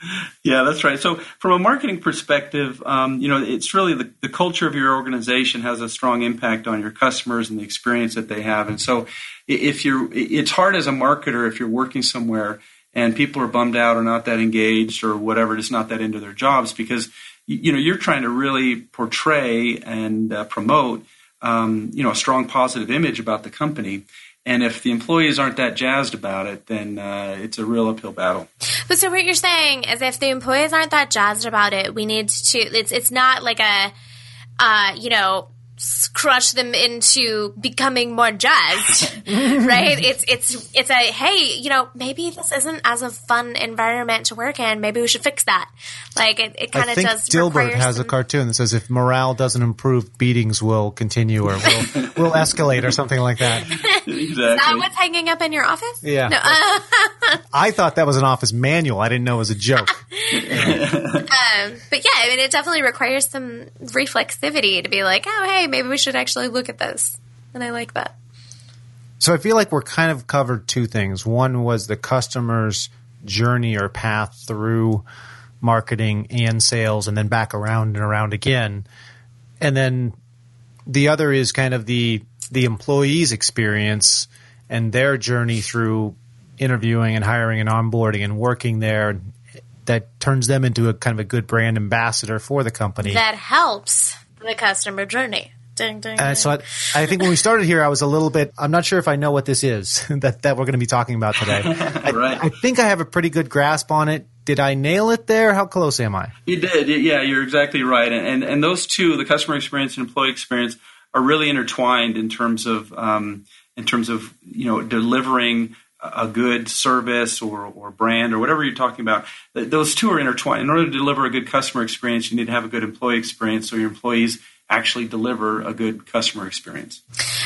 yeah, that's right. So, from a marketing perspective, um, you know, it's really the, the culture of your organization has a strong impact on your customers and the experience that they have. And so, if you're, it's hard as a marketer if you're working somewhere and people are bummed out or not that engaged or whatever, just not that into their jobs because you know you're trying to really portray and uh, promote, um, you know, a strong positive image about the company. And if the employees aren't that jazzed about it, then uh, it's a real uphill battle. But so what you're saying is, if the employees aren't that jazzed about it, we need to. It's it's not like a, uh, you know, crush them into becoming more jazzed, right? It's it's it's a hey, you know, maybe this isn't as a fun environment to work in. Maybe we should fix that. Like it, it kind of does. Dilbert has some, a cartoon that says if morale doesn't improve, beatings will continue or will will escalate or something like that. exactly. Is that what's hanging up in your office? Yeah. No. I thought that was an office manual. I didn't know it was a joke. um, but yeah, I mean, it definitely requires some reflexivity to be like, oh, hey, maybe we should actually look at this. And I like that. So I feel like we're kind of covered two things. One was the customer's journey or path through marketing and sales and then back around and around again. And then the other is kind of the the employee's experience and their journey through interviewing and hiring and onboarding and working there that turns them into a kind of a good brand ambassador for the company. That helps the customer journey. Ding, ding, ding. so I, I, think when we started here, I was a little bit. I'm not sure if I know what this is that that we're going to be talking about today. I, right. I think I have a pretty good grasp on it. Did I nail it there? How close am I? You did. Yeah, you're exactly right. And and, and those two, the customer experience and employee experience, are really intertwined in terms of um, in terms of you know delivering a good service or, or brand or whatever you're talking about, those two are intertwined. In order to deliver a good customer experience, you need to have a good employee experience so your employees actually deliver a good customer experience.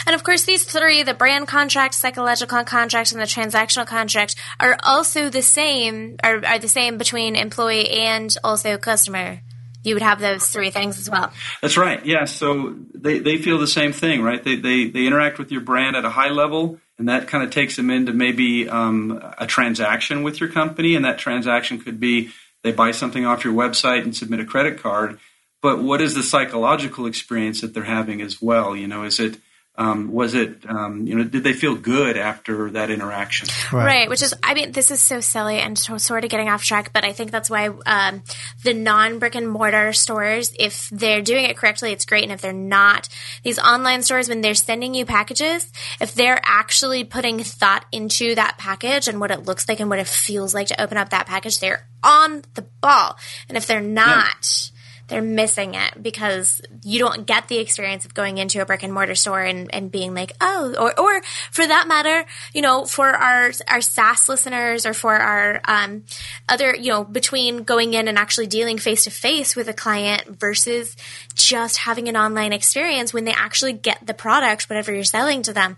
And of course, these three the brand contract, psychological contract, and the transactional contract are also the same, are, are the same between employee and also customer you would have those three things as well. That's right. Yeah. So they, they feel the same thing, right? They, they, they interact with your brand at a high level and that kind of takes them into maybe um, a transaction with your company, and that transaction could be they buy something off your website and submit a credit card. But what is the psychological experience that they're having as well? You know, is it um, was it um, you know did they feel good after that interaction right. right. which is i mean this is so silly and sort of getting off track but i think that's why um, the non brick and mortar stores if they're doing it correctly it's great and if they're not these online stores when they're sending you packages if they're actually putting thought into that package and what it looks like and what it feels like to open up that package they're on the ball and if they're not yeah they're missing it because you don't get the experience of going into a brick and mortar store and, and being like, oh, or, or for that matter, you know, for our, our SaaS listeners or for our, um, other, you know, between going in and actually dealing face to face with a client versus just having an online experience when they actually get the product, whatever you're selling to them,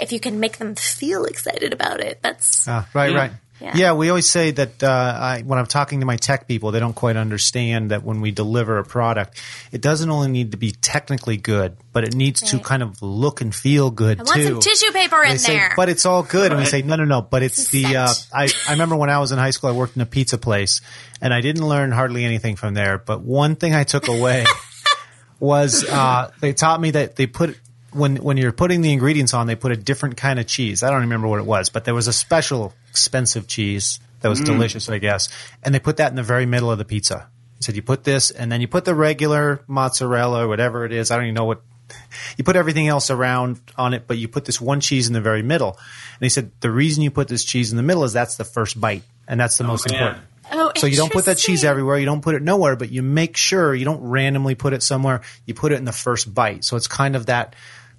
if you can make them feel excited about it, that's. Ah, right, yeah. right. Yeah. yeah, we always say that uh, I, when I'm talking to my tech people, they don't quite understand that when we deliver a product, it doesn't only need to be technically good, but it needs right. to kind of look and feel good I too. Want some tissue paper in say, there, but it's all good. Right. And we say, no, no, no. But it's, it's the. Uh, I I remember when I was in high school, I worked in a pizza place, and I didn't learn hardly anything from there. But one thing I took away was uh, they taught me that they put when when you're putting the ingredients on, they put a different kind of cheese. I don't remember what it was, but there was a special expensive cheese that was mm. delicious, I guess. And they put that in the very middle of the pizza. He said, you put this, and then you put the regular mozzarella whatever it is. I don't even know what. You put everything else around on it, but you put this one cheese in the very middle. And he said, the reason you put this cheese in the middle is that's the first bite, and that's the oh, most man. important. Oh, so you don't put that cheese everywhere. You don't put it nowhere, but you make sure you don't randomly put it somewhere. You put it in the first bite. So it's kind of that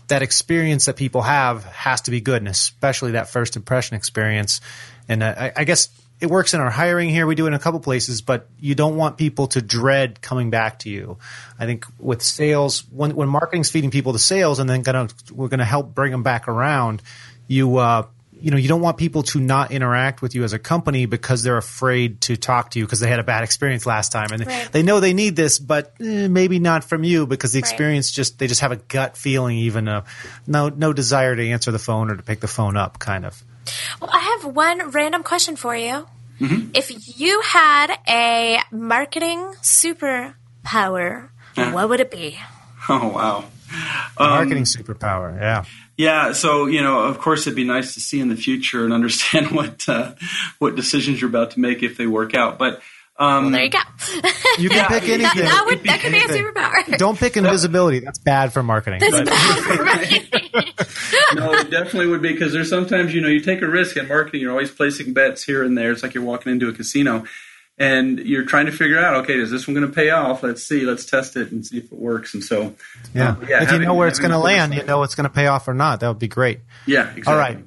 that experience that people have has to be good, and especially that first impression experience. And uh, I, I guess it works in our hiring here. We do it in a couple places, but you don't want people to dread coming back to you. I think with sales, when, when marketing's feeding people to sales, and then gonna we're going to help bring them back around. You uh, you know, you don't want people to not interact with you as a company because they're afraid to talk to you because they had a bad experience last time, and right. they know they need this, but eh, maybe not from you because the experience right. just they just have a gut feeling, even a, no no desire to answer the phone or to pick the phone up, kind of. Well, I have one random question for you. Mm-hmm. If you had a marketing superpower, yeah. what would it be? Oh wow. Um, marketing superpower, yeah. Yeah, so you know, of course, it'd be nice to see in the future and understand what uh, what decisions you're about to make if they work out. But um, well, there you go. you can yeah, pick anything. That, that, would, that could be a superpower. Don't pick invisibility. That's bad for marketing. That's bad for marketing. no, it definitely would be because there's sometimes you know you take a risk in marketing. You're always placing bets here and there. It's like you're walking into a casino and you're trying to figure out, okay, is this one going to pay off? Let's see, let's test it and see if it works. And so, yeah, um, yeah if having, you know where it's going to land, you know it's going to pay off or not. That would be great. Yeah, exactly. All right,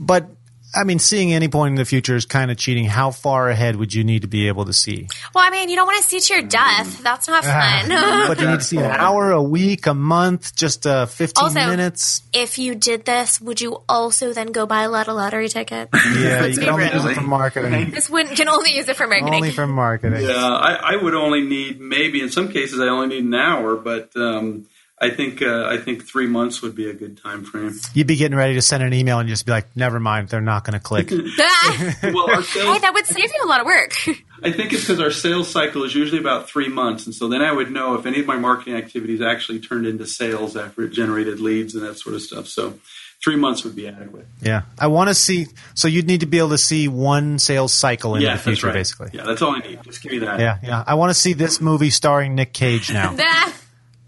but I mean, seeing any point in the future is kind of cheating. How far ahead would you need to be able to see? Well, I mean, you don't want to see to your death. That's not fun. but you need to see an hour, a week, a month, just uh, 15 also, minutes. If you did this, would you also then go buy a lot of lottery tickets? Yeah, you can only use it for marketing. This wouldn't, can only use it for marketing. Only for marketing. Yeah, I, I would only need maybe in some cases I only need an hour, but. Um, I think uh, I think three months would be a good time frame. You'd be getting ready to send an email and just be like, "Never mind, they're not going to click." well, our sales, hey, that would save you a lot of work. I think it's because our sales cycle is usually about three months, and so then I would know if any of my marketing activities actually turned into sales after it generated leads and that sort of stuff. So. Three months would be adequate. Yeah, I want to see. So you'd need to be able to see one sales cycle in yeah, the future, right. basically. Yeah, that's all I need. Just give me that. Yeah, yeah. I want to see this movie starring Nick Cage now.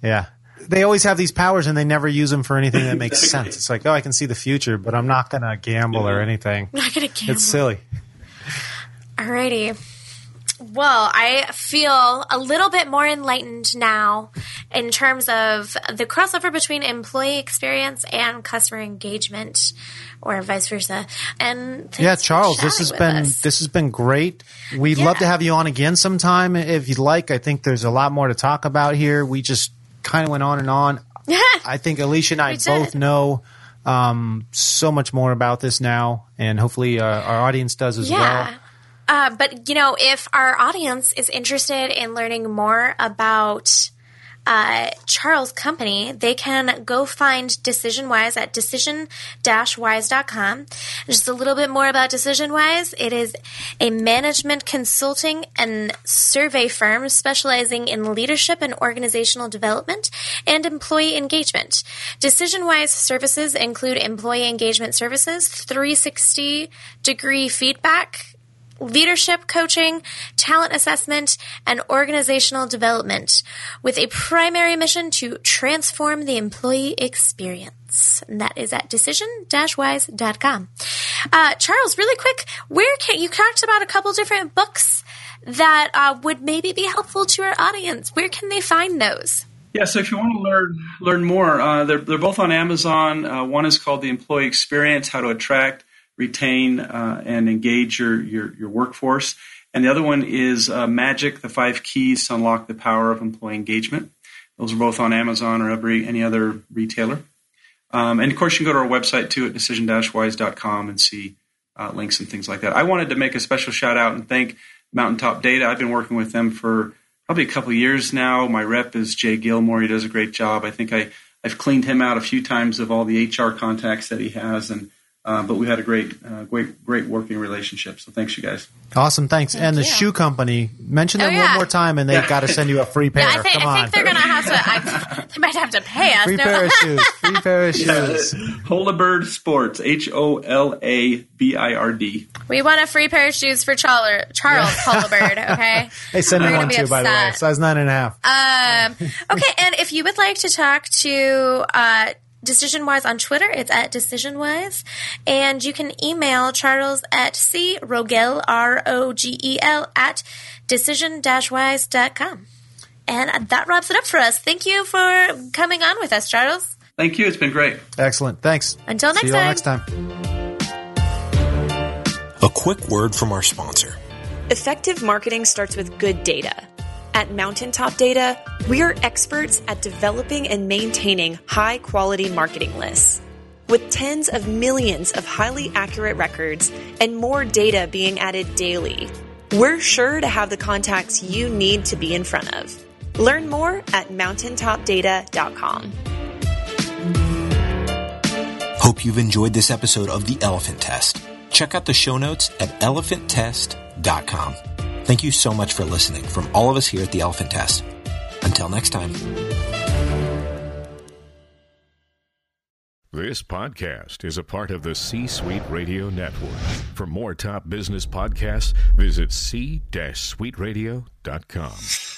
yeah, they always have these powers and they never use them for anything that makes sense. It's like, oh, I can see the future, but I'm not going to gamble yeah. or anything. I'm not going to gamble. It's silly. Alrighty. Well, I feel a little bit more enlightened now in terms of the crossover between employee experience and customer engagement or vice versa. And yeah, Charles, this has been us. this has been great. We'd yeah. love to have you on again sometime if you'd like. I think there's a lot more to talk about here. We just kind of went on and on. I think Alicia and I both know um, so much more about this now, and hopefully uh, our audience does as yeah. well. Uh, but you know, if our audience is interested in learning more about uh, Charles Company, they can go find DecisionWise at decision-wise.com. Just a little bit more about DecisionWise. It is a management consulting and survey firm specializing in leadership and organizational development and employee engagement. DecisionWise services include employee engagement services, 360 degree feedback, leadership coaching, talent assessment, and organizational development with a primary mission to transform the employee experience. And that is at decision-wise.com. Uh, Charles, really quick, where can you talked about a couple different books that uh, would maybe be helpful to our audience? Where can they find those? Yeah, so if you want to learn learn more, uh, they're they're both on Amazon. Uh, one is called The Employee Experience: How to Attract retain uh, and engage your, your, your workforce. And the other one is uh, Magic: The Five Keys to Unlock the Power of Employee Engagement. Those are both on Amazon or every any other retailer. Um, and of course, you can go to our website too at decision-wise.com and see uh, links and things like that. I wanted to make a special shout out and thank Mountaintop Data. I've been working with them for probably a couple years now. My rep is Jay Gilmore. He does a great job. I think I, I've cleaned him out a few times of all the HR contacts that he has, and uh, but we had a great, uh, great, great working relationship. So thanks, you guys. Awesome, thanks. Thank and the shoe company, mention them oh, yeah. one more time, and they got to send you a free pair. Yeah, I think, Come I think they're gonna have to. I, they might have to pay us. Free no. pair of shoes. Free pair of shoes. Yeah. Holabird Sports. H O L A B I R D. We want a free pair of shoes for Charles Charles Holabird. Okay. hey, send me one too, upset. by the way. Size nine and a half. Um. Okay, and if you would like to talk to. Uh, Decision Wise on Twitter. It's at Decision Wise. And you can email Charles at C Rogel, R O G E L, at decision wise.com. And that wraps it up for us. Thank you for coming on with us, Charles. Thank you. It's been great. Excellent. Thanks. Until next See you time. all next time. A quick word from our sponsor. Effective marketing starts with good data. At Mountaintop Data, we are experts at developing and maintaining high quality marketing lists. With tens of millions of highly accurate records and more data being added daily, we're sure to have the contacts you need to be in front of. Learn more at mountaintopdata.com. Hope you've enjoyed this episode of The Elephant Test. Check out the show notes at elephanttest.com. Thank you so much for listening from all of us here at the Elephant Test. Until next time. This podcast is a part of the C Suite Radio Network. For more top business podcasts, visit c-suiteradio.com.